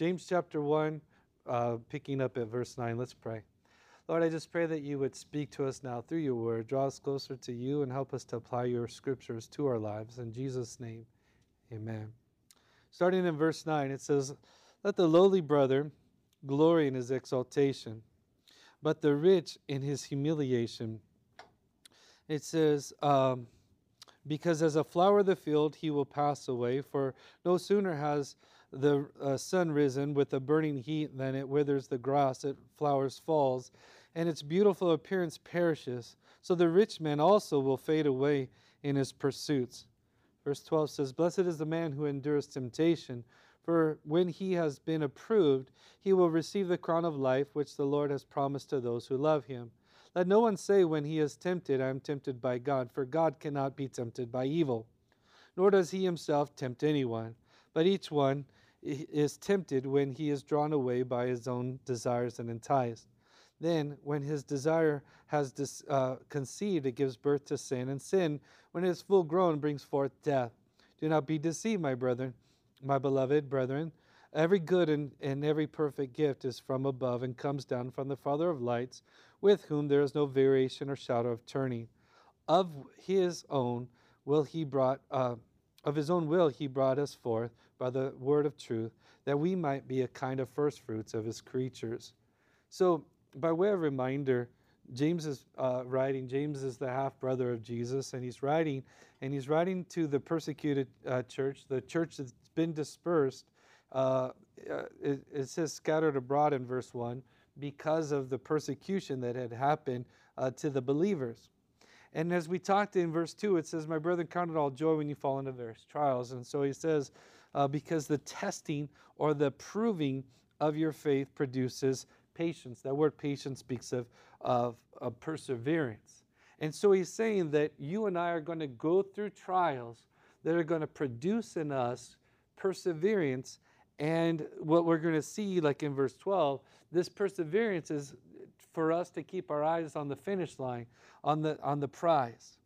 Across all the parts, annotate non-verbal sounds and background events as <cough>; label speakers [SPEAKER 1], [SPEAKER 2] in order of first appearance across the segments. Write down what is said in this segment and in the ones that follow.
[SPEAKER 1] James chapter 1, uh, picking up at verse 9. Let's pray. Lord, I just pray that you would speak to us now through your word, draw us closer to you, and help us to apply your scriptures to our lives. In Jesus' name, amen. Starting in verse 9, it says, Let the lowly brother glory in his exaltation, but the rich in his humiliation. It says, um, Because as a flower of the field he will pass away, for no sooner has the uh, sun risen with a burning heat then it withers the grass, it flowers falls, and its beautiful appearance perishes. So the rich man also will fade away in his pursuits. Verse 12 says, Blessed is the man who endures temptation, for when he has been approved, he will receive the crown of life which the Lord has promised to those who love him. Let no one say when he is tempted, I am tempted by God, for God cannot be tempted by evil, nor does he himself tempt anyone. But each one is tempted when he is drawn away by his own desires and enticed. Then, when his desire has dis, uh, conceived, it gives birth to sin, and sin, when it is full grown, brings forth death. Do not be deceived, my brethren, my beloved brethren. Every good and, and every perfect gift is from above and comes down from the Father of lights, with whom there is no variation or shadow of turning. Of his own will he brought. Uh, of his own will he brought us forth by the word of truth, that we might be a kind of first fruits of his creatures. So, by way of reminder, James is uh, writing. James is the half brother of Jesus, and he's writing, and he's writing to the persecuted uh, church, the church that's been dispersed. Uh, uh it, it, says scattered abroad in verse one because of the persecution that had happened uh, to the believers. And as we talked in verse 2, it says, My brother, count it all joy when you fall into various trials. And so he says, uh, Because the testing or the proving of your faith produces patience. That word patience speaks of, of, of perseverance. And so he's saying that you and I are going to go through trials that are going to produce in us perseverance. And what we're going to see, like in verse 12, this perseverance is for us to keep our eyes on the finish line, on the, on the prize.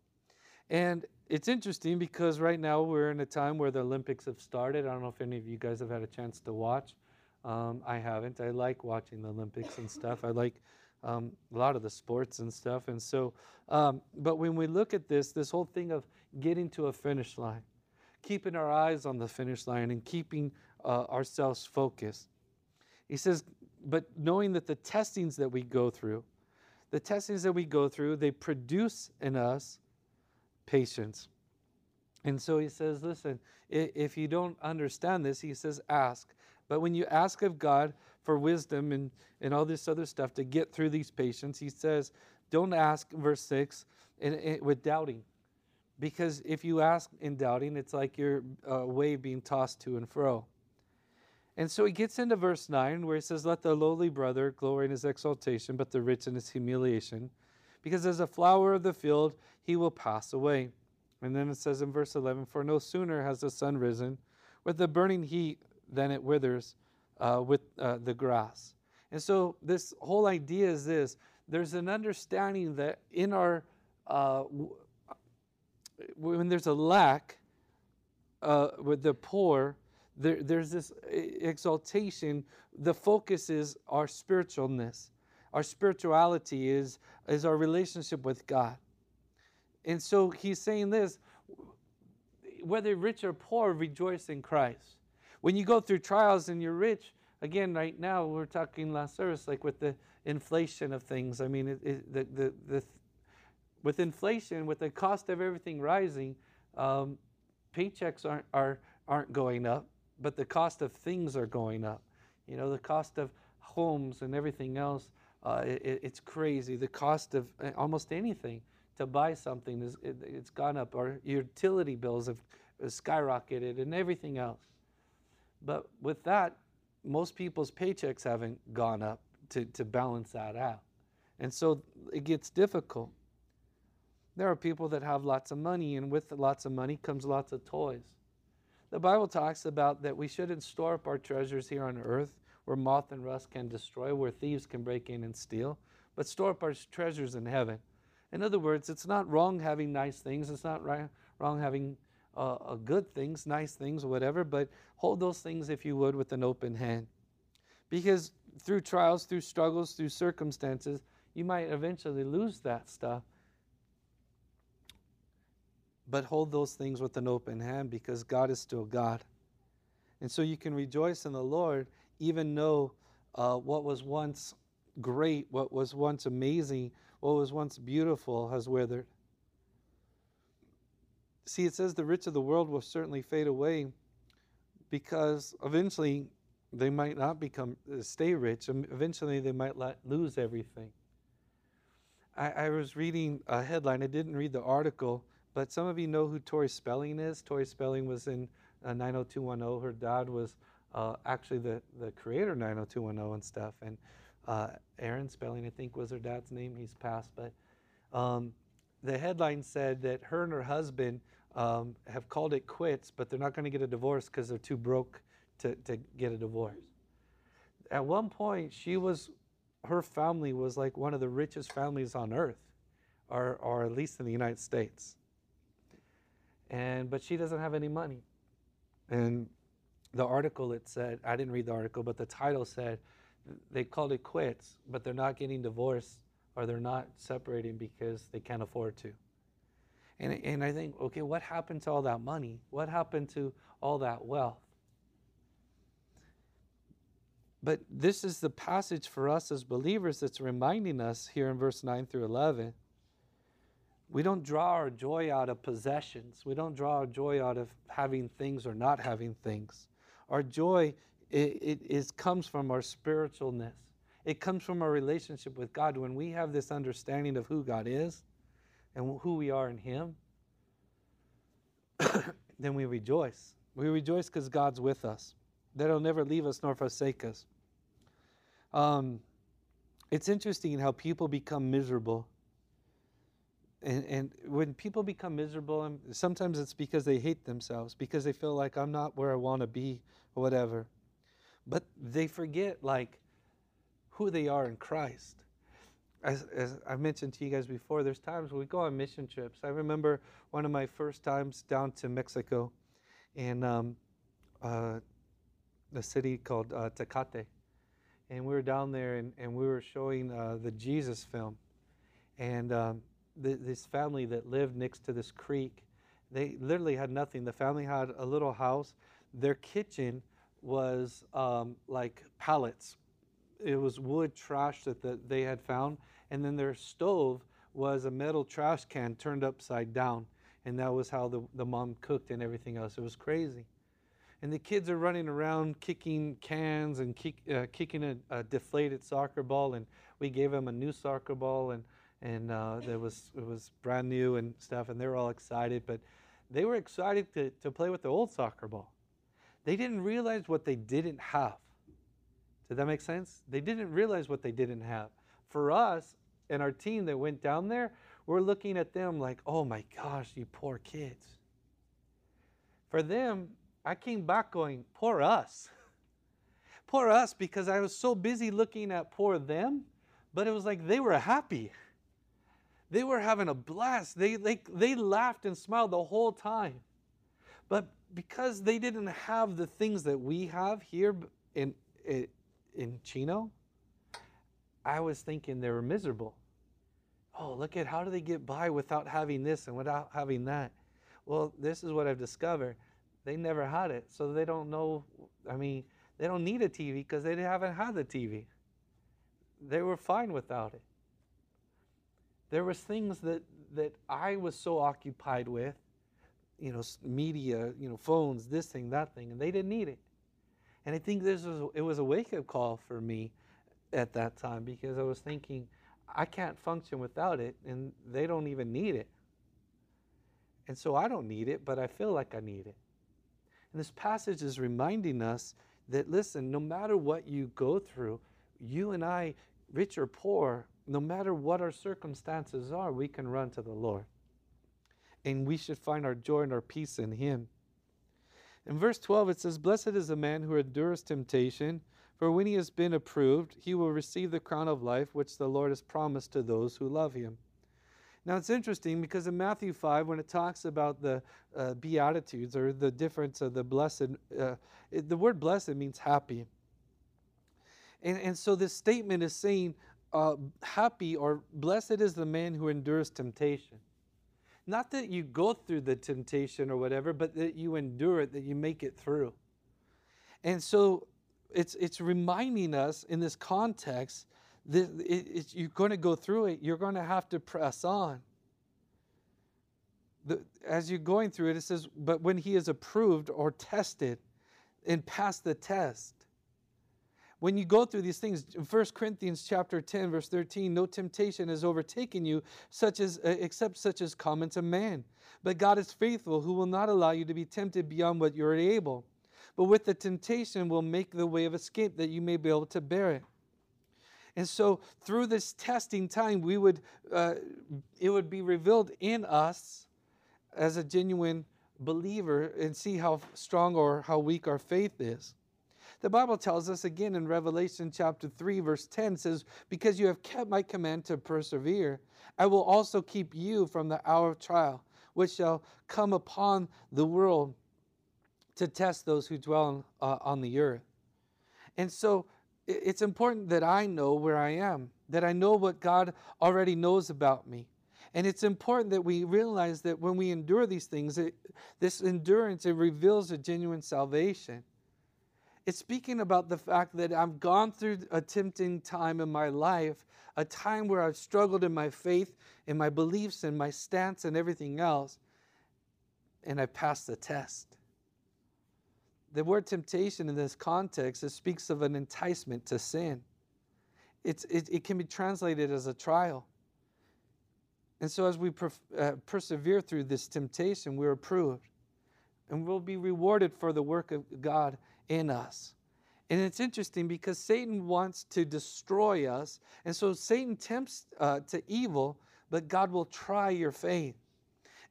[SPEAKER 1] And it's interesting because right now we're in a time where the Olympics have started. I don't know if any of you guys have had a chance to watch. Um, I haven't. I like watching the Olympics and stuff. I like um, a lot of the sports and stuff. And so, um, but when we look at this, this whole thing of getting to a finish line, keeping our eyes on the finish line and keeping uh, ourselves focused, he says, but knowing that the testings that we go through, the testings that we go through, they produce in us patience. And so he says, listen, if you don't understand this, he says, ask. But when you ask of God for wisdom and, and all this other stuff to get through these patients, he says, don't ask, verse 6, in, in, with doubting. Because if you ask in doubting, it's like your uh, wave being tossed to and fro. And so he gets into verse 9 where he says, Let the lowly brother glory in his exaltation, but the rich in his humiliation. Because as a flower of the field, he will pass away. And then it says in verse 11, For no sooner has the sun risen with the burning heat than it withers uh, with uh, the grass. And so this whole idea is this there's an understanding that in our, uh, when there's a lack uh, with the poor, there, there's this exaltation. The focus is our spiritualness. Our spirituality is, is our relationship with God. And so he's saying this whether rich or poor, rejoice in Christ. When you go through trials and you're rich, again, right now, we're talking last service, like with the inflation of things. I mean, it, it, the, the, the, with inflation, with the cost of everything rising, um, paychecks aren't, are, aren't going up but the cost of things are going up. You know, the cost of homes and everything else, uh, it, it's crazy. The cost of uh, almost anything to buy something is it, has gone up. Our utility bills have skyrocketed and everything else. But with that, most people's paychecks haven't gone up to, to balance that out. And so it gets difficult. There are people that have lots of money, and with lots of money comes lots of toys. The Bible talks about that we shouldn't store up our treasures here on earth where moth and rust can destroy, where thieves can break in and steal, but store up our treasures in heaven. In other words, it's not wrong having nice things, it's not wrong having uh, good things, nice things, whatever, but hold those things, if you would, with an open hand. Because through trials, through struggles, through circumstances, you might eventually lose that stuff. But hold those things with an open hand because God is still God. And so you can rejoice in the Lord, even know uh, what was once great, what was once amazing, what was once beautiful has withered. See, it says the rich of the world will certainly fade away because eventually they might not become uh, stay rich. Eventually, they might let, lose everything. I, I was reading a headline. I didn't read the article, but some of you know who Tori Spelling is. Tori Spelling was in uh, 90210. Her dad was uh, actually the, the creator of 90210 and stuff. And uh, Aaron Spelling, I think, was her dad's name. He's passed. But um, the headline said that her and her husband um, have called it quits, but they're not going to get a divorce because they're too broke to, to get a divorce. At one point, she was, her family was like one of the richest families on earth, or, or at least in the United States. And, but she doesn't have any money. And the article it said, I didn't read the article, but the title said they called it quits, but they're not getting divorced or they're not separating because they can't afford to. And, and I think, okay, what happened to all that money? What happened to all that wealth? But this is the passage for us as believers that's reminding us here in verse 9 through 11. We don't draw our joy out of possessions. We don't draw our joy out of having things or not having things. Our joy it, it is, comes from our spiritualness. It comes from our relationship with God. When we have this understanding of who God is and who we are in Him, <coughs> then we rejoice. We rejoice because God's with us, that He'll never leave us nor forsake us. Um, it's interesting how people become miserable. And, and when people become miserable, um, sometimes it's because they hate themselves, because they feel like I'm not where I want to be, or whatever. But they forget, like, who they are in Christ. As, as I mentioned to you guys before, there's times when we go on mission trips. I remember one of my first times down to Mexico in um, uh, a city called uh, Tecate and we were down there and, and we were showing uh, the Jesus film. And um, th- this family that lived next to this creek, they literally had nothing. The family had a little house. Their kitchen was um, like pallets. It was wood trash that the, they had found. And then their stove was a metal trash can turned upside down. And that was how the, the mom cooked and everything else. It was crazy and the kids are running around kicking cans and kick, uh, kicking a, a, deflated soccer ball. And we gave them a new soccer ball, and and uh, that was it was brand new and stuff. And they were all excited, but they were excited to, to play with the old soccer ball. They didn't realize what they didn't have. Did that make sense? They didn't realize what they didn't have. For us and our team that went down there, we're looking at them like, oh my gosh, you poor kids. For them, I came back going, poor us. <laughs> poor us because I was so busy looking at poor them, but it was like they were happy. <laughs> They were having a blast. They, they, they laughed and smiled the whole time. But because they didn't have the things that we have here in, in Chino, I was thinking they were miserable. Oh, look at how do they get by without having this and without having that? Well, this is what I've discovered they never had it, so they don't know. I mean, they don't need a TV because they haven't had the TV. They were fine without it. There was things that that I was so occupied with, you know, media, you know, phones, this thing, that thing, and they didn't need it. And I think this was it was a wake up call for me at that time because I was thinking, I can't function without it, and they don't even need it. And so I don't need it, but I feel like I need it. And this passage is reminding us that, listen, no matter what you go through, you and I, rich or poor, no matter what our circumstances are, we can run to the Lord. And we should find our joy and our peace in Him. In verse 12, it says, Blessed is the man who endures temptation, for when he has been approved, he will receive the crown of life which the Lord has promised to those who love Him. Now it's interesting because in Matthew 5, when it talks about the uh, Beatitudes or the difference of the blessed, uh, it, the word blessed means happy. And, and so this statement is saying, uh, happy or blessed is the man who endures temptation. Not that you go through the temptation or whatever, but that you endure it, that you make it through. And so it's, it's reminding us in this context that it, you're going to go through it, you're going to have to press on. The, as you're going through it, it says, but when he is approved or tested and passed the test, when you go through these things 1 corinthians chapter 10 verse 13 no temptation has overtaken you such as uh, except such as common to man. But god is faithful who will not allow you to be tempted beyond what you're able. But with the temptation will make the way of escape that you may be able to bear it. And so through this testing time we would uh, it would be revealed in us as a genuine believer and see how strong or how weak our faith is the Bible tells us again in Revelation chapter 3, verse 10 says, Because you have kept my command to persevere, I will also keep you from the hour of trial, which shall come upon the world to test those who dwell uh, on the earth. And so it's important that I know where I am, that I know what God already knows about me. And it's important that we realize that when we endure these things, it, this endurance, it reveals a genuine salvation. It's speaking about the fact that I've gone through a tempting time in my life, a time where I've struggled in my faith, in my beliefs, in my stance, and everything else, and I passed the test. The word temptation in this context it speaks of an enticement to sin. It, it can be translated as a trial. And so, as we per, uh, persevere through this temptation, we're approved. And we'll be rewarded for the work of God in us. And it's interesting because Satan wants to destroy us. And so Satan tempts uh, to evil, but God will try your faith.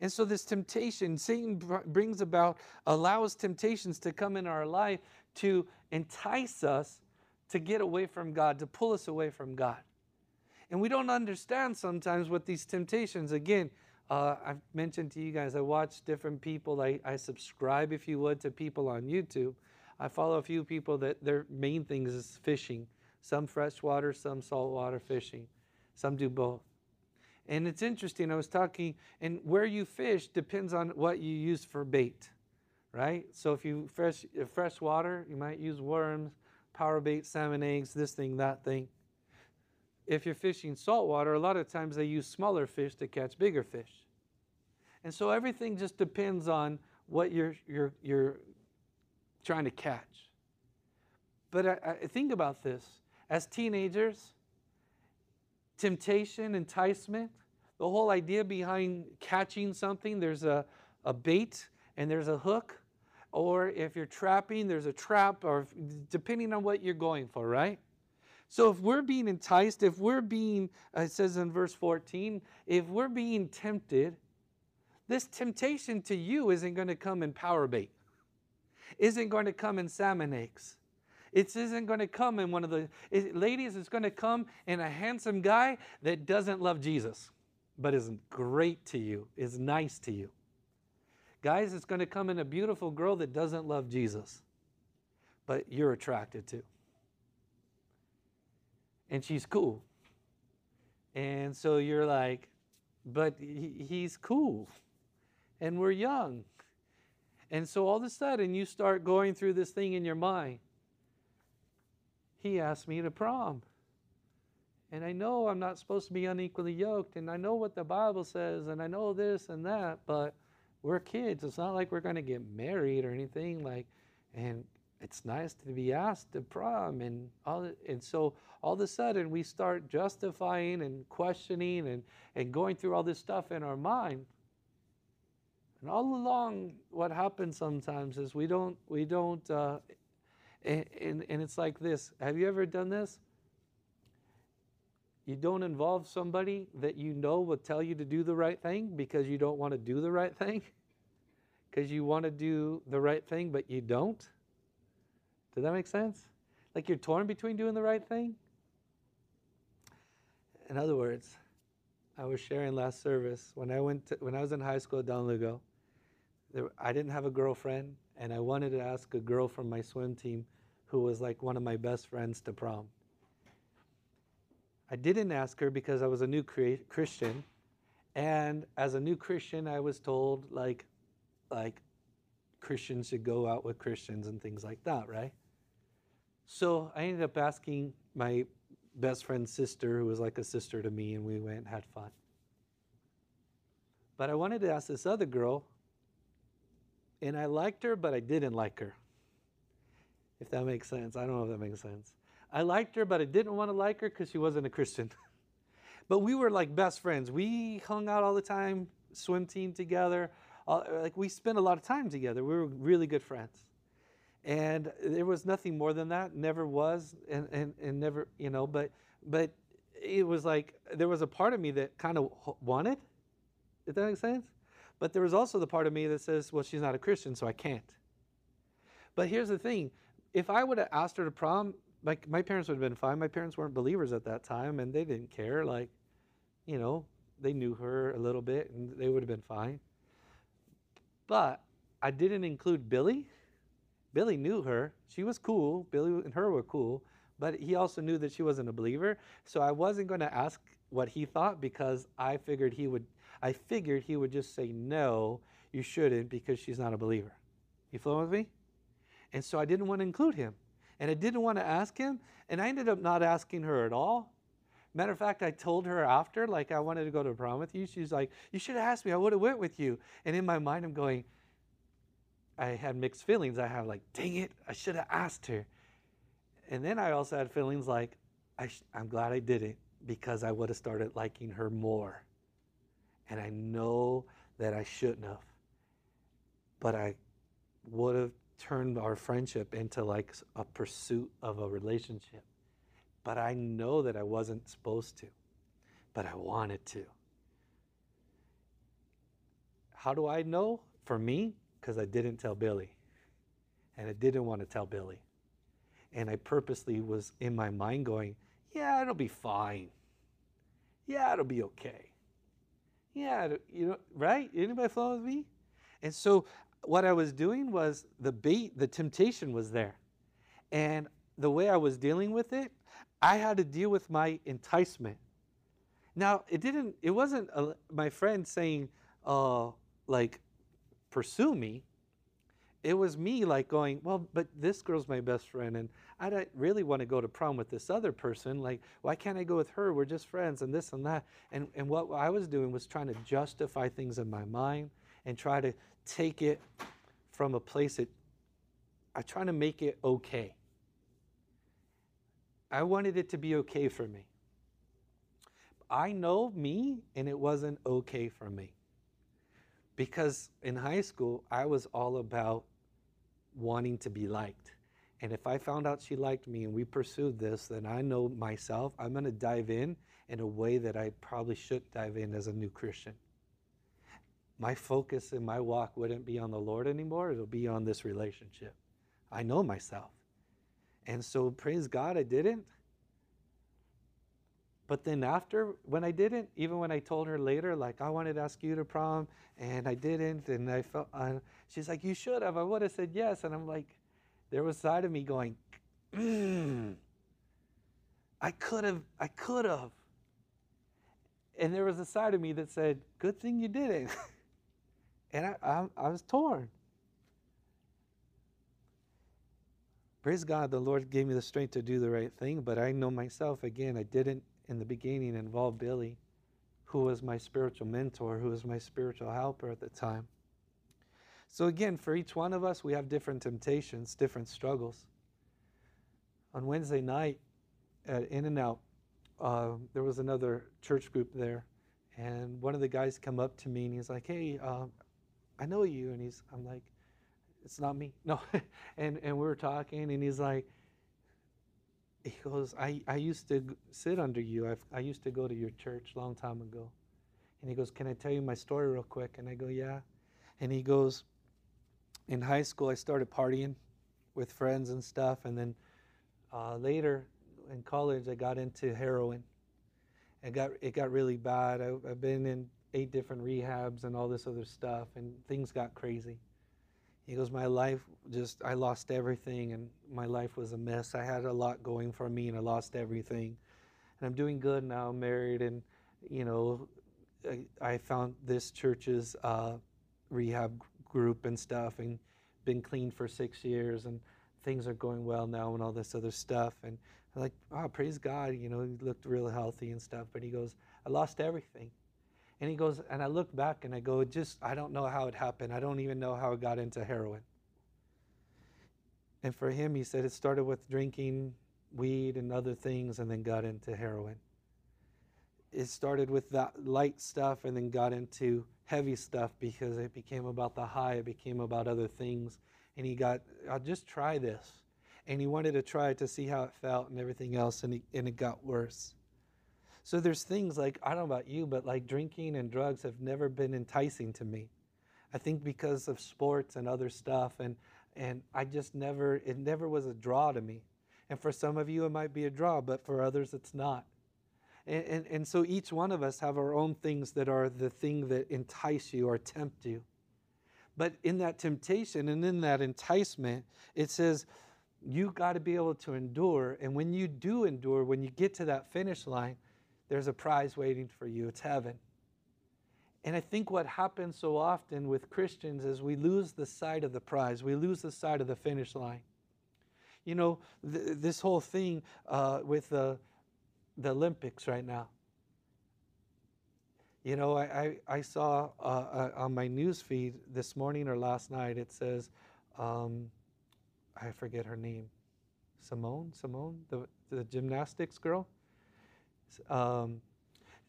[SPEAKER 1] And so, this temptation, Satan brings about, allows temptations to come in our life to entice us to get away from God, to pull us away from God. And we don't understand sometimes what these temptations, again, uh, I've mentioned to you guys, I watch different people, I, I subscribe, if you would, to people on YouTube I follow a few people that their main thing is fishing. Some freshwater, some saltwater fishing. Some do both. And it's interesting, I was talking, and where you fish depends on what you use for bait, right? So if you fresh fresh water, you might use worms, power bait, salmon eggs, this thing, that thing. If you're fishing saltwater, a lot of times they use smaller fish to catch bigger fish. And so everything just depends on what you're, you're, you're trying to catch. But I, I think about this as teenagers, temptation, enticement, the whole idea behind catching something, there's a, a bait and there's a hook. Or if you're trapping, there's a trap, or depending on what you're going for, right? So if we're being enticed, if we're being, it says in verse 14, if we're being tempted, this temptation to you isn't going to come in power bait isn't going to come in salmon eggs. It isn't going to come in one of the it, ladies. It's going to come in a handsome guy that doesn't love Jesus, but is great to you, is nice to you. Guys, it's going to come in a beautiful girl that doesn't love Jesus, but you're attracted to. And she's cool. And so you're like, but he, he's cool. And we're young. And so all of a sudden, you start going through this thing in your mind. He asked me to prom. And I know I'm not supposed to be unequally yoked, and I know what the Bible says, and I know this and that, but we're kids. It's not like we're going to get married or anything. Like, and it's nice to be asked to prom, and all. And so all of a sudden, we start justifying and questioning and, and going through all this stuff in our mind. And all along, what happens sometimes is we don't, we don't, uh, and, and, it's like this. Have you ever done this? You don't involve somebody that you know will tell you to do the right thing because you don't want to do the right thing, <laughs> because you want to do the right thing, but you don't. Does that make sense? Like you're torn between doing the right thing? In other words, I was sharing last service when I went to, when I was in high school at Don Lugo there, I didn't have a girlfriend, and I wanted to ask a girl from my swim team who was like one of my best friends to prom. I didn't ask her because I was a new crea- Christian, and as a new Christian, I was told like, like, Christians should go out with Christians and things like that, right? So I ended up asking my best friend's sister, who was like a sister to me, and we went and had fun. But I wanted to ask this other girl, and I liked her, but I didn't like her. If that makes sense. I don't know if that makes sense. I liked her, but I didn't want to like her because she wasn't a Christian. <laughs> but we were like best friends. We hung out all the time, swim team together. All, like we spent a lot of time together. We were really good friends. And there was nothing more than that, never was, and, and, and never, you know, but but it was like there was a part of me that kind of wanted. Did that make sense? But there was also the part of me that says, well, she's not a Christian, so I can't. But here's the thing if I would have asked her to prom, like my parents would have been fine. My parents weren't believers at that time and they didn't care. Like, you know, they knew her a little bit and they would have been fine. But I didn't include Billy. Billy knew her. She was cool. Billy and her were cool. But he also knew that she wasn't a believer. So I wasn't going to ask what he thought because I figured he would I figured he would just say no, you shouldn't because she's not a believer. You flow with me? And so I didn't want to include him. And I didn't want to ask him. And I ended up not asking her at all. Matter of fact, I told her after, like I wanted to go to prom with you. She's like, "You should have asked me. I would have went with you." And in my mind, I'm going. I had mixed feelings. I have like, "Dang it! I should have asked her." And then I also had feelings like, I am glad I didn't because I would have started liking her more. And I know that I shouldn't have, but I would have turned our friendship into like a pursuit of a relationship. But I know that I wasn't supposed to, but I wanted to. How do I know? For me, because I didn't tell Billy. And I didn't want to tell Billy. And I purposely was in my mind going, yeah, it'll be fine. Yeah, it'll be okay. Yeah, you know, right? Anybody follow me? And so what I was doing was the bait, the temptation was there. And the way I was dealing with it, I had to deal with my enticement. Now, it didn't, it wasn't a, my friend saying, uh, like, pursue me. It was me like going, well, but this girl's my best friend, and I don't really want to go to prom with this other person. Like, why can't I go with her? We're just friends, and this and that. And, and what I was doing was trying to justify things in my mind and try to take it from a place that I try to make it okay. I wanted it to be okay for me. I know me, and it wasn't okay for me. Because in high school, I was all about wanting to be liked. And if I found out she liked me and we pursued this, then I know myself, I'm going to dive in in a way that I probably should dive in as a new Christian my focus in my walk wouldn't be on the Lord anymore. It'll be on this relationship. I know myself. And so, praise God, I didn't. But then, after, when I didn't, even when I told her later, like, I wanted to ask you to prom, and I didn't, and I felt, uh, she's like, You should have. I would have said yes. And I'm like, there was a side of me going, mm, I could have, I could have. And there was a side of me that said, Good thing you didn't. <laughs> And I, I, I was torn. Praise God, the Lord gave me the strength to do the right thing, but I know myself again, I didn't in the beginning involved Billy, who was my spiritual mentor, who was my spiritual helper at the time. So, again, for each one of us, we have different temptations, different struggles. On Wednesday night at In and Out, uh, there was another church group there, and one of the guys come up to me and he's like, "Hey, uh, I know you. And he's, I'm like, it's not me. <laughs> No. and, and we were talking, and he's like, <laughs> he goes, I, I used to sit under you. I've, I used to go to your church a long time ago. And he goes, Can I tell you my story real quick? And I go, Yeah. And he goes, In high school, I started partying with friends and stuff. And then uh, later in college, I got into heroin. It got, it got really bad. I, I've been in eight different rehabs and all this other stuff, and things got crazy. He goes, My life just, I lost everything, and my life was a mess. I had a lot going for me, and I lost everything. and I'm doing good now. I'm married, and you know, I, I found this church's uh, rehab group and stuff, and been clean for six years, and things are going well now, and all this other stuff. And I'm like, oh, praise God, you know, he looked real healthy and stuff. But he goes, I lost everything. And he goes, and I look back and I go, just, I don't know how it happened. I don't even know how it got into heroin. And for him, he said it started with drinking weed and other things and then got into heroin. It started with that light stuff and then got into heavy stuff because it became about the high, it became about other things. And he got, I'll just try this. And he wanted to try it to see how it felt and everything else, and, he, and it got worse. So there's things like, I don't know about you, but like drinking and drugs have never been enticing to me. I think because of sports and other stuff, and, and I just never, it never was a draw to me. And for some of you, it might be a draw, but for others, it's not. And, and, and so each one of us have our own things that are the thing that entice you or tempt you. But in that temptation and in that enticement, it says you got to be able to endure. And when you do endure, when you get to that finish line, there's a prize waiting for you. It's heaven. And I think what happens so often with Christians is we lose the sight of the prize, we lose the sight of the finish line. You know, th- this whole thing uh, with the, the Olympics right now. You know, I, I, I saw uh, uh, on my news feed this morning or last night, it says, um, I forget her name, Simone, Simone, the, the gymnastics girl. Um,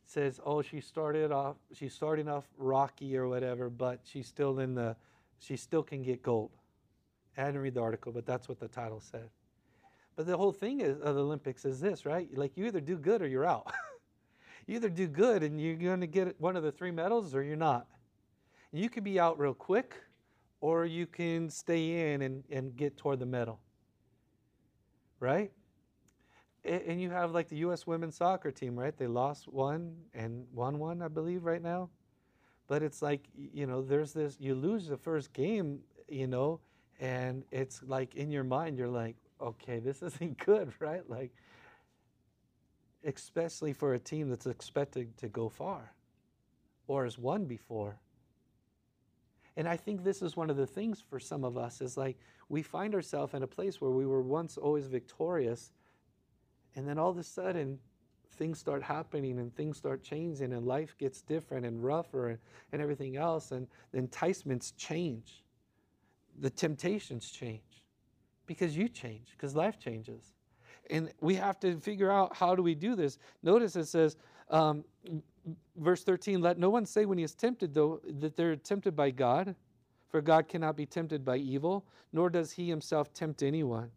[SPEAKER 1] says, oh, she started off, she's starting off rocky or whatever, but she's still in the, she still can get gold. I didn't read the article, but that's what the title said. But the whole thing is, of the Olympics is this, right? Like you either do good or you're out. <laughs> you either do good and you're going to get one of the three medals or you're not. You could be out real quick or you can stay in and, and get toward the medal. Right? And you have like the U.S. women's soccer team, right? They lost one and won one, I believe, right now. But it's like, you know, there's this, you lose the first game, you know, and it's like in your mind, you're like, okay, this <laughs> isn't good, right? Like, especially for a team that's expected to go far or has won before. And I think this is one of the things for some of us is like we find ourselves in a place where we were once always victorious, and then all of a sudden things start happening and things start changing and life gets different and rougher and, and everything else, and the enticements change, the temptations change because you change, because life changes. And we have to figure out how do we do this. Notice it says, um, verse 13, let no one say when he is tempted, though, that they're tempted by God, for God cannot be tempted by evil, nor does he himself tempt anyone.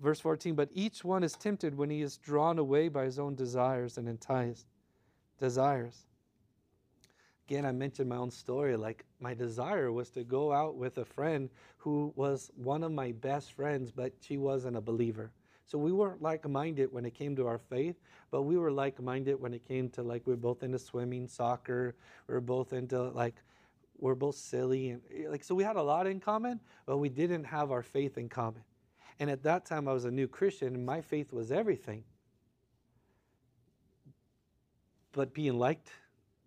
[SPEAKER 1] Verse 14, but each one is tempted when he is drawn away by his own desires and enticed. Desires. Again, I mentioned my own story. Like, my desire was to go out with a friend who was one of my best friends, but she wasn't a believer. So we weren't like minded when it came to our faith, but we were like minded when it came to like we are both into swimming, soccer, we are both into like we're both silly and like so we had a lot in common, but we didn't have our faith in common. And at that time I was a new Christian and my faith was everything. But being liked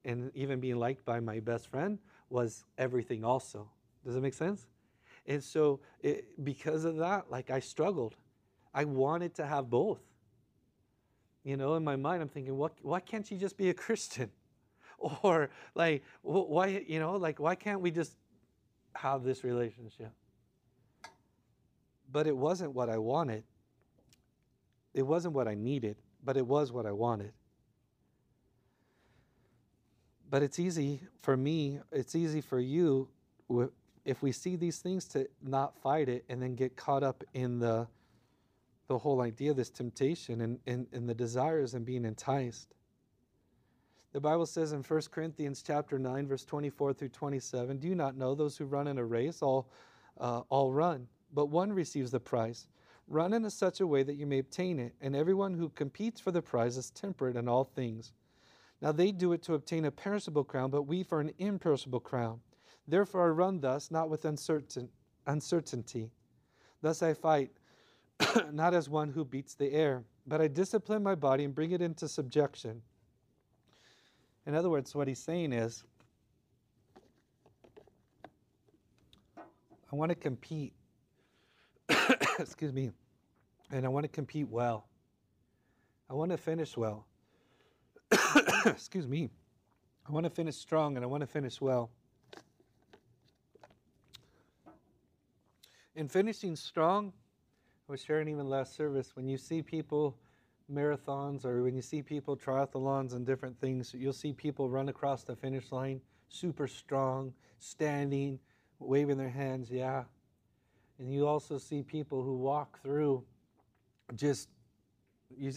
[SPEAKER 1] and even being liked by my best friend was everything also. Does it make sense? And so it, because of that, like I struggled I wanted to have both. You know, in my mind, I'm thinking, what, why can't she just be a <laughs> Christian? Or, like, why, you know, like, why can't we just have this relationship? But it wasn't what I wanted. It wasn't what I needed, but it was what I wanted. But it's easy for me, it's easy for you if we see these things to not fight it and then get caught up in the the whole idea of this temptation and, and, and the desires and being enticed. The Bible says in 1 Corinthians chapter 9, verse 24 through 27, Do you not know those who run in a race all, uh, all run, but one receives the prize? Run in such a way that you may obtain it, and everyone who competes for the prize is temperate in all things. Now they do it to obtain a perishable crown, but we for an imperishable crown. Therefore I run thus, not with uncertain, uncertainty. Thus I fight <coughs> not as one who beats the air, but I discipline my body and bring it into subjection. In other words, what he's saying is, I want to compete. <coughs> Excuse me. And I want to compete well. I want to finish well. <coughs> Excuse me. I want to finish strong and I want to finish well. In finishing strong, I was sharing even last service, when you see people marathons or when you see people triathlons and different things, you'll see people run across the finish line super strong, standing, waving their hands, yeah. And you also see people who walk through just,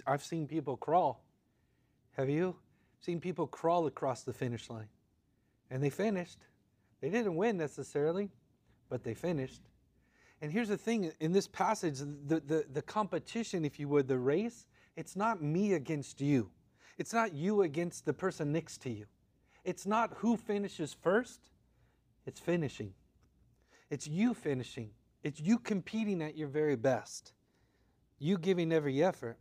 [SPEAKER 1] I've seen people crawl. Have you? Seen people crawl across the finish line. And they finished. They didn't win necessarily, but they finished. And here's the thing in this passage, the, the, the competition, if you would, the race, it's not me against you. It's not you against the person next to you. It's not who finishes first, it's finishing. It's you finishing. It's you competing at your very best. You giving every effort.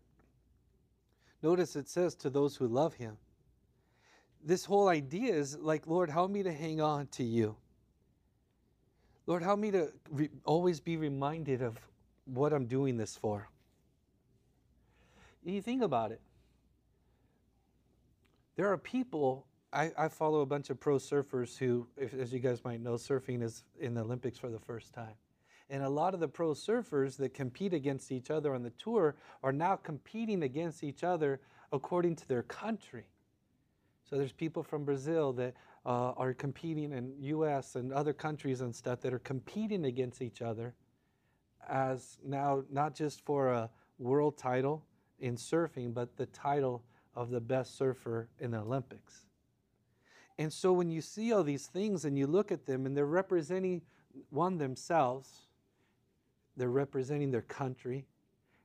[SPEAKER 1] Notice it says to those who love him. This whole idea is like, Lord, help me to hang on to you. Lord, help me to re- always be reminded of what I'm doing this for. You think about it. There are people, I, I follow a bunch of pro surfers who, if, as you guys might know, surfing is in the Olympics for the first time. And a lot of the pro surfers that compete against each other on the tour are now competing against each other according to their country. So there's people from Brazil that uh, are competing in U.S. and other countries and stuff that are competing against each other as now not just for a world title in surfing, but the title of the best surfer in the Olympics. And so when you see all these things and you look at them and they're representing one themselves, they're representing their country,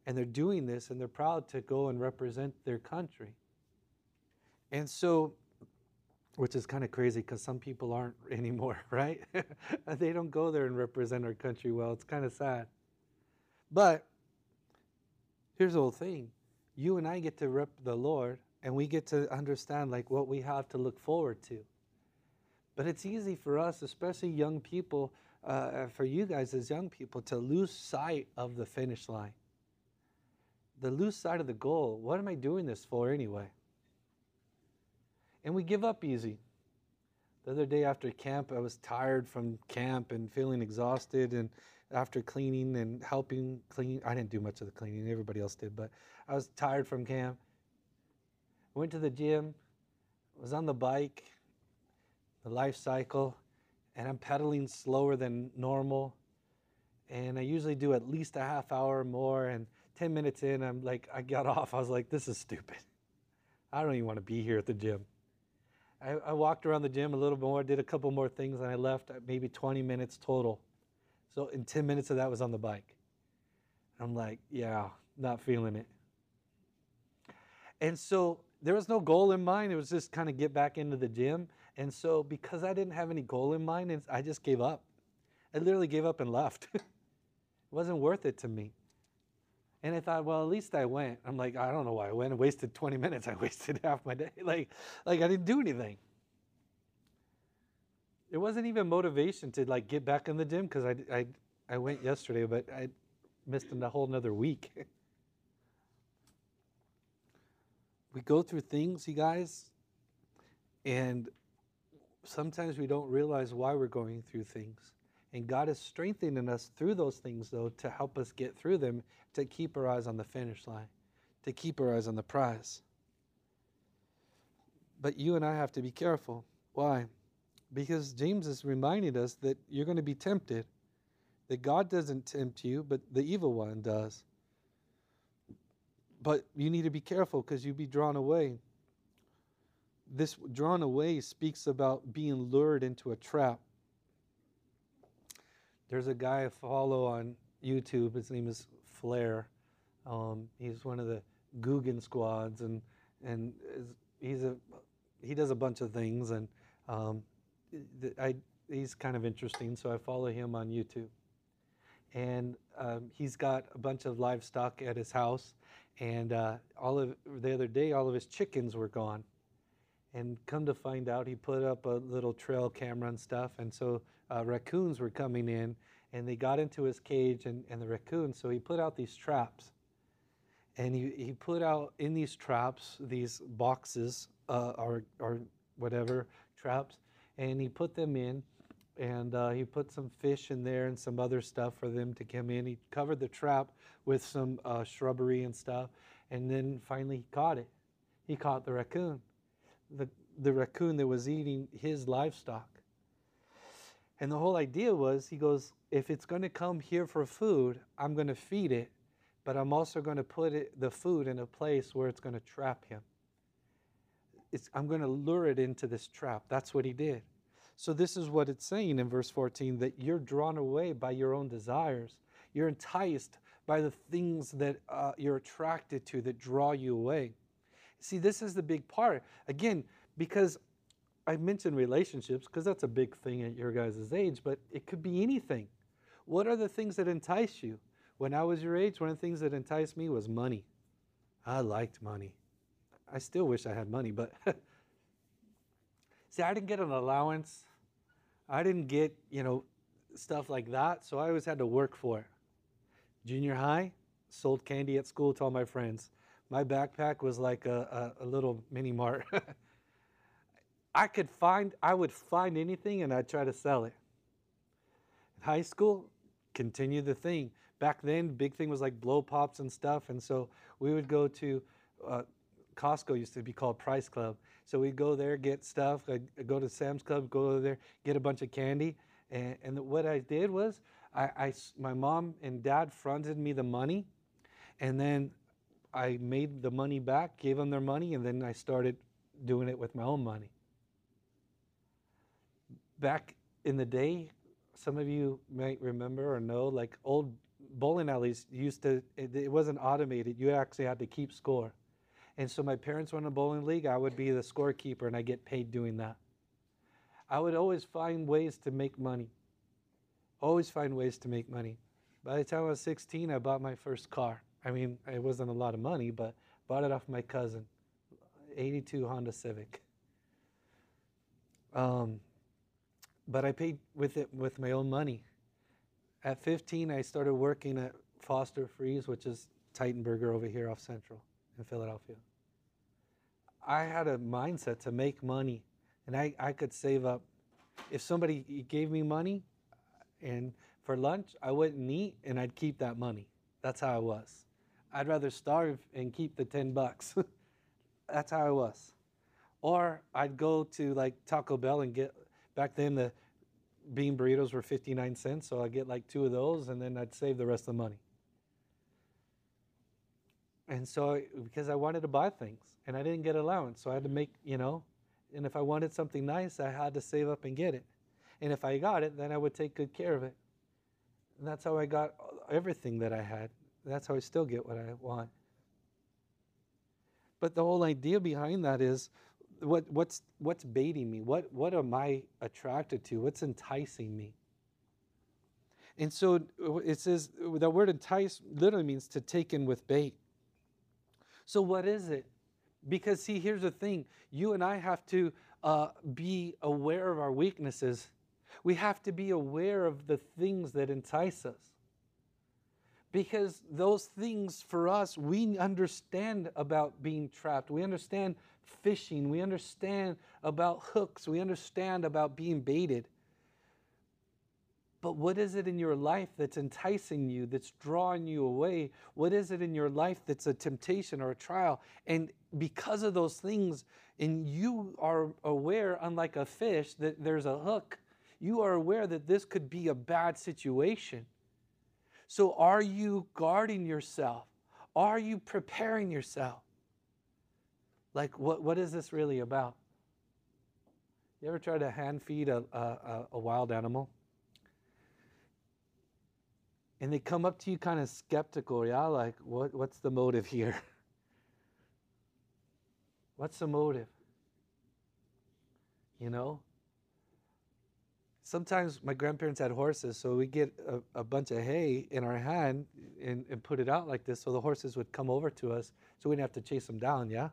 [SPEAKER 1] and they're doing this and they're proud to go and represent their country. And so which is kind of crazy because some people aren't <laughs> anymore, right? <laughs> they don't go there and represent our country well. It's kind of sad. But here's the whole thing you and I get to rep the Lord and we get to understand like what we have to look forward to. But it's easy for us, especially young people, uh, for you guys as young people, to lose sight of the finish line. The lose sight of the goal. What am I doing this for anyway? and we give up easy. The other day after camp, I was tired from camp and feeling exhausted. And after cleaning and helping clean, I didn't do much of the cleaning, everybody else did, but I was tired from camp. Went to the gym, was on the bike, the life cycle, and I'm pedaling slower than normal. And I usually do at least a half hour more. And 10 minutes in, I'm like, I got <laughs> off. I was like, this is stupid. I don't even want to be here at the gym. I, I, walked around the gym a little more, did a couple more things, and I left maybe 20 minutes total. So, in 10 minutes of that was on the bike. I'm like, yeah, not feeling it. And so there was no goal in mind. It was just kind of get back into the gym. And so, because I didn't have any goal in mind, I just gave up. I literally gave up and left. <laughs> it wasn't worth it to me. And I thought, well, at least I went. I'm like, I don't know why I went. I wasted 20 minutes. I <laughs> wasted half my day. Like, like I didn't do anything. It wasn't even motivation to like get back in the gym because I, I, I went yesterday, but I missed a whole another week. <laughs> we go through things, you guys, and sometimes we don't realize why we're going through things. And God is strengthening us through those things, though, to help us get through them, to keep our eyes on the finish line, to keep our eyes on the prize. But you and I have to be careful. Why? Because James is reminding us that you're going to be tempted, that God doesn't tempt you, but the evil one does. But you need to be careful because you'd be drawn away. This drawn away speaks about being lured into a trap there's a guy I follow on YouTube. His name is Flair. Um, he's one of the Guggen squads, and and he's a he does a bunch of things, and um, I he's kind of interesting. So I follow him on YouTube. and um, he's got a bunch of livestock at his house. And uh, all of the other day, all of his chickens were gone. And come to find out, he put up a little trail camera and stuff. And so uh, raccoons were coming in, and they got into his cage and, and the raccoons. So he put out these traps. And he, he put out in these traps these boxes uh, or, or whatever traps, and he put them in and uh, he put some fish in there and some other stuff for them to come in. He covered the trap with some uh, shrubbery and stuff, and then finally he caught it. He caught the raccoon, the, the raccoon that was eating his livestock. And the whole idea was he goes, if it's going to come here for food, I'm going to feed it, but I'm also going to put it, the food in a place where it's going to trap him. It's, I'm going to lure it into this trap. That's what he did. So, this is what it's saying in verse 14 that you're drawn away by your own desires. You're enticed by the things that uh, you're attracted to that draw you away. See, this is the big part. Again, because I mentioned relationships, because that's a big thing at your guys' age, but it could be anything. What are the things that entice you? When I was your age, one of the things that enticed me was money. I liked money. I still wish I had money, but <laughs> see, I didn't get an allowance. I didn't get, you know, stuff like that, so I always had to work for it. Junior high, sold candy at school to all my friends. My backpack was like a, a, a little mini mart. <laughs> I could find, I would find anything and I'd try to sell it. In high school, continue the thing. Back then, big thing was like blow pops and stuff, and so we would go to uh, Costco used to be called Price Club. So we'd go there, get stuff, I'd go to Sam's Club, go there, get a bunch of candy. And, and what I did was, I, I, my mom and dad fronted me the money, and then I made the money back, gave them their money, and then I started doing it with my own money. Back in the day, some of you might remember or know, like old bowling alleys used to, it, it wasn't automated. You actually had to keep score. And so my parents won a bowling league. I would be the scorekeeper and I get paid doing that. I would always find ways to make money. Always find ways to make money. By the time I was 16, I bought my first car. I mean, it wasn't a lot of money, but bought it off my cousin. 82 Honda Civic. Um, but I paid with it with my own money. At 15, I started working at Foster Freeze, which is Titanium over here off Central in Philadelphia. I had a mindset to make money and I, I could save up. If somebody gave me money and for lunch, I wouldn't eat and I'd keep that money. That's how I was. I'd rather starve and keep the 10 bucks. <laughs> That's how I was. Or I'd go to like Taco Bell and get, back then the bean burritos were 59 cents, so I'd get like two of those and then I'd save the rest of the money. And so, because I wanted to buy things and I didn't get allowance, so I had to make, you know, and if I wanted something nice, I had to save up and get it. And if I got it, then I would take good care of it. And that's how I got uh, everything that I had. That's how I still get what I want. But the whole idea behind that is what, what's, what's baiting me? What, what am I attracted to? What's enticing me? And so it says the word entice literally means to take in with bait. So, what is it? Because, see, here's the thing you and I have to uh, be aware of our weaknesses. We have to be aware of the things that entice us. Because those things for us, we understand about being trapped. We understand fishing. We understand about hooks. We understand about being baited. But what is it in your life that's enticing you, that's drawing you away? What is it in your life that's a temptation or a trial? And because of those things, and you are aware, unlike a fish, that there's a hook, you are aware that this could be a bad situation. So, are you guarding yourself? Are you preparing yourself? Like, what, what is this really about? You ever try to hand feed a, a, a wild animal? and they come up to you kind of skeptical, yeah, like, what, what's the motive here? <laughs> what's the motive? You know? Sometimes my grandparents had horses, so we get a, a, bunch of hay in our hand and, and put it out like this so the horses would come over to us so we didn't have to chase them down, yeah?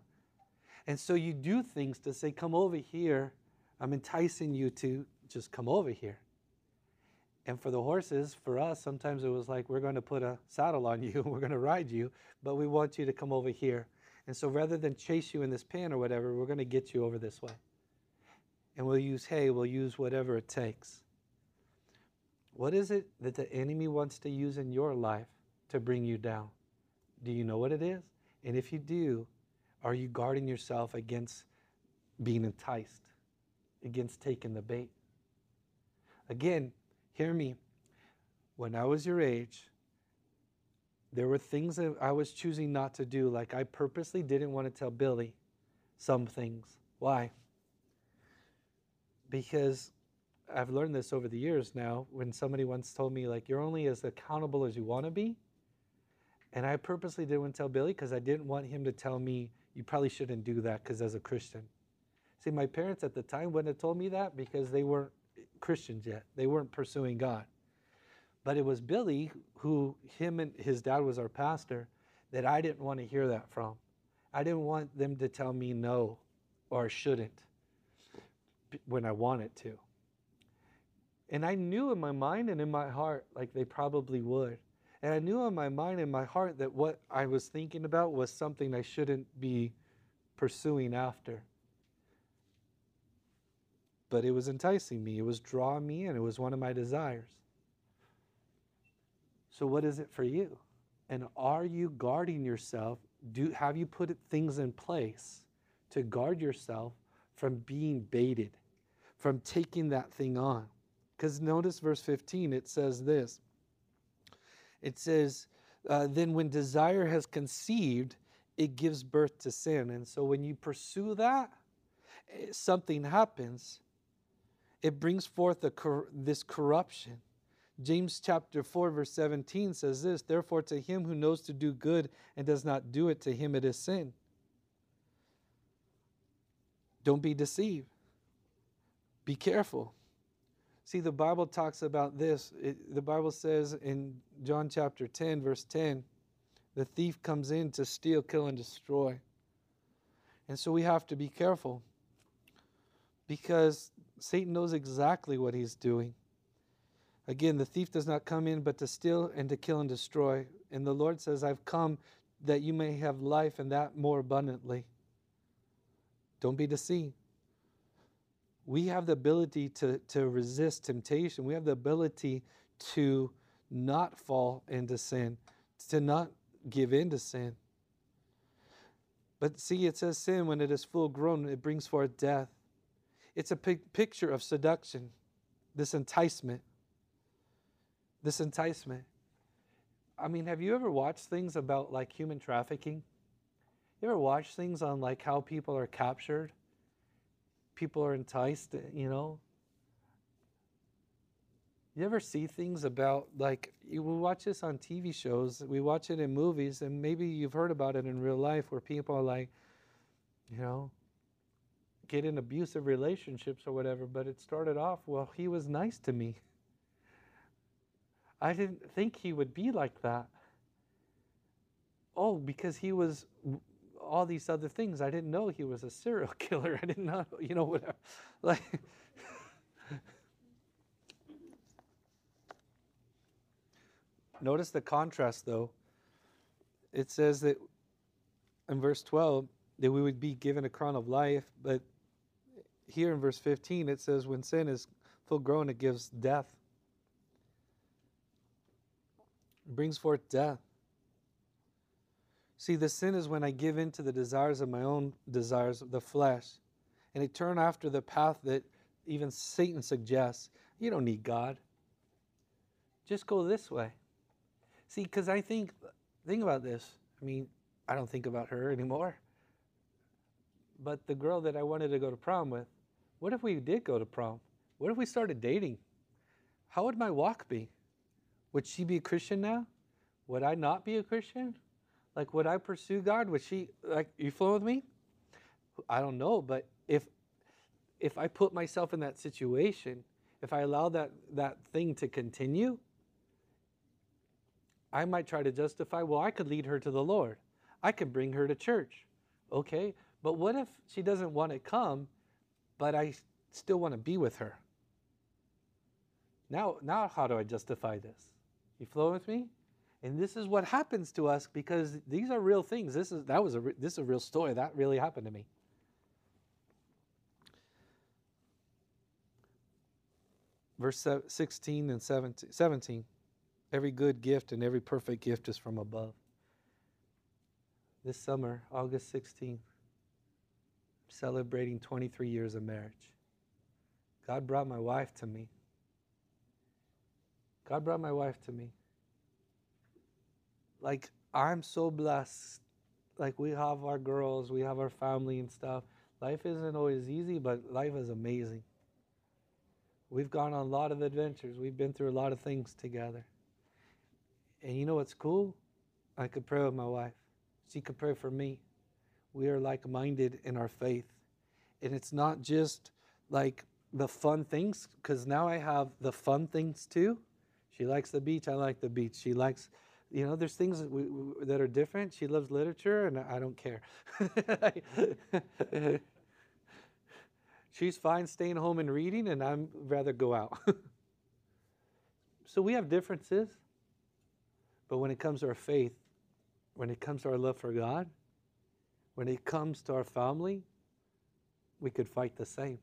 [SPEAKER 1] And so you do things to say, come over here. I'm enticing you to just come over here. And for the horses, for us, sometimes it was like, we're going to put a saddle on you, <laughs> we're going to ride you, but we want you to come over here. And so rather than chase you in this pen or whatever, we're going to get you over this way. And we'll use hay, we'll use whatever it takes. What is it that the enemy wants to use in your life to bring you down? Do you know what it is? And if you do, are you guarding yourself against being enticed, against taking the bait? Again, hear me. When I was your age, there were things that I was choosing not to do. Like I purposely didn't want to tell Billy some things. Why? Because I've learned this over the years now. When somebody once told me, like, you're only as accountable as you want to be. And I purposely didn't tell Billy because I didn't want him to tell me, you probably shouldn't do that because as a Christian. See, my parents at the time wouldn't have told me that because they weren't Christians yet. They weren't pursuing God. But it was Billy, who him and his dad was our pastor, that I didn't want to hear that from. I didn't want them to tell me no or shouldn't when I want it to. And I knew in my mind and in my heart, like they probably would. And I knew in my mind and my heart that what I was thinking about was something I shouldn't be pursuing after. But it was enticing me, it was drawing me in, it was one of my desires. So, what is it for you? And are you guarding yourself? Do, have you put things in place to guard yourself from being baited, from taking that thing on? Because notice verse 15, it says this it says, uh, then when desire has conceived, it gives birth to sin. And so when you pursue that, eh, something happens. It brings forth cor- this corruption. James chapter 4, verse 17 says this Therefore, to him who knows to do good and does not do it, to him it is sin. Don't be deceived. Be careful. See, the Bible talks about this. It, the Bible says in John chapter 10, verse 10, the thief comes in to steal, kill, and destroy. And so we have to be careful because Satan knows exactly what he's doing. Again, the thief does not come in but to steal and to kill and destroy. And the Lord says, I've come that you may have life and that more abundantly. Don't be deceived we have the ability to, to resist temptation. We have the ability to not fall into sin, to not give in to sin. But see, it says sin, when it is full grown, it brings forth death. It's a picture of seduction, this enticement. This enticement. I mean, have you ever watched things about like human trafficking? You ever watch things on like how people are captured? people are enticed, you know. You ever see things about, like, you we watch this on TV shows, we watch it in movies, and maybe you've heard about it in real life where people are like, you know, get in abusive relationships or whatever, but it started off, well, he was nice to me. I didn't think he would be like that. Oh, because he was all these other things. I didn't know he was a serial <laughs> killer. I didn't know, you know, whatever. <laughs> Like, <laughs> notice the contrast, though. It says that in verse 12 that we would be given a crown of life, but here in verse 15 it says, when sin is full grown, it gives death. It brings forth death. See, the sin is when I give in to the desires of my own desires the flesh, and I turn after the path that even Satan suggests. You don't need God. Just go this way. See, because I think, think about this. I mean, I don't think about her <laughs> anymore. But the girl that I wanted to go to prom with, what if we did go to prom? What if we started dating? How would my walk be? Would she be a Christian now? Would I not be a Christian? Like, would I pursue God? Would she, like, you flow with me? I don't know, but if if I put myself in that situation if I allow that, that thing to continue, I might try to justify, well, I could lead her to the Lord. I could bring her to church. Okay, but what if she doesn't want to come, but I still want to be with her? Now, now how do I justify this? You flow with me? And this is what happens to us because these are real things. This is that was a this is a real story that really happened to me. Verse 16 and 17, 17. Every good gift and every perfect gift is from above. This summer, August 16th, celebrating 23 years of marriage. God brought my wife to me. God brought my wife to me. Like, I'm so blessed. Like, we have our girls, we have our family and stuff. Life isn't always easy, but life is amazing. We've gone on a lot of adventures, we've been through a lot of things together. And you know what's cool? I could pray with my wife, she could pray for me. We are like minded in our faith. And it's not just like the fun things, because now I have the fun things too. She likes the beach, I like the beach. She likes, you know, there's things that, we, that are different. She loves literature, and I don't care. <laughs> She's fine staying home and reading, and I'm rather go out. <laughs> so we have differences. But when it comes to our faith, when it comes to our love for God, when it comes to our family, we could fight the same.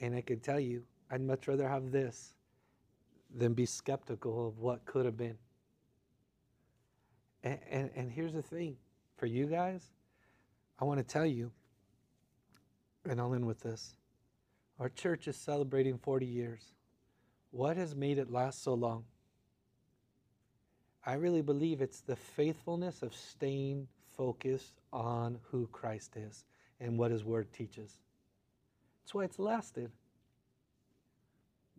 [SPEAKER 1] And I can tell you, I'd much rather have this than be skeptical of what could have been. And, and, and here's the thing for you guys, I want to tell you, and I'll end with this. Our church is celebrating 40 years. What has made it last so long? I really believe it's the faithfulness of staying focused on who Christ is and what His Word teaches. That's why it's lasted.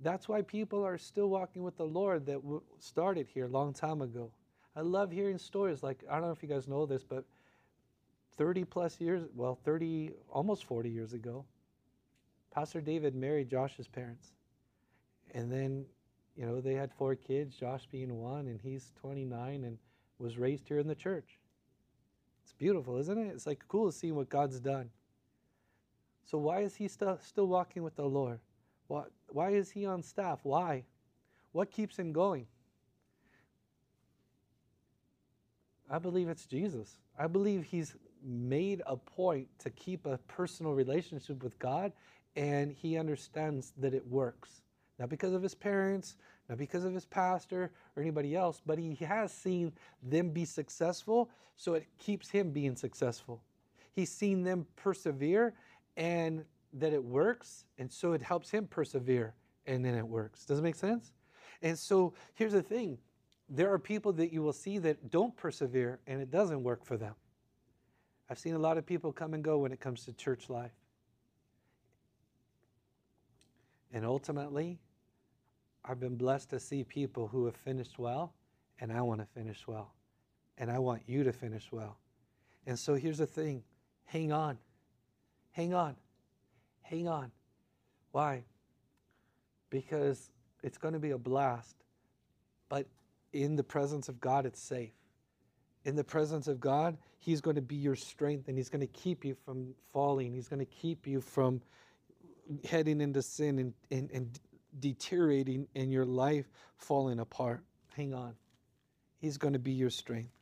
[SPEAKER 1] That's why people are still walking with the Lord that started here a long time ago. I love hearing stories like, I don't know if you guys know this, but 30 plus years, well, 30, almost 40 years ago, Pastor David married Josh's parents. And then you know, they had four kids, Josh being one, and he's 29 and was raised here in the church. It's beautiful, isn't it? It's like cool to see what God's done. So why is he still still walking with the Lord? Why, why is he on staff? Why? What keeps him going? I believe it's Jesus. I believe he's made a point to keep a personal relationship with God and he understands that it works. Not because of his parents, not because of his pastor or anybody else, but he has seen them be successful, so it keeps him being successful. He's seen them persevere and that it works, and so it helps him persevere and then it works. Does it make sense? And so here's the thing there are people that you will see that don't persevere and it doesn't work for them. I've seen a lot of people come and go when it comes to church life. And ultimately, I've been blessed to see people who have finished well, and I want to finish well. And I want you to finish well. And so here's the thing hang on. Hang on. Hang on. Why? Because it's going to be a blast, but in the presence of God, it's safe. In the presence of God, He's going to be your strength and He's going to keep you from falling. He's going to keep you from heading into sin and, and, and deteriorating and your life falling apart. Hang on. He's going to be your strength.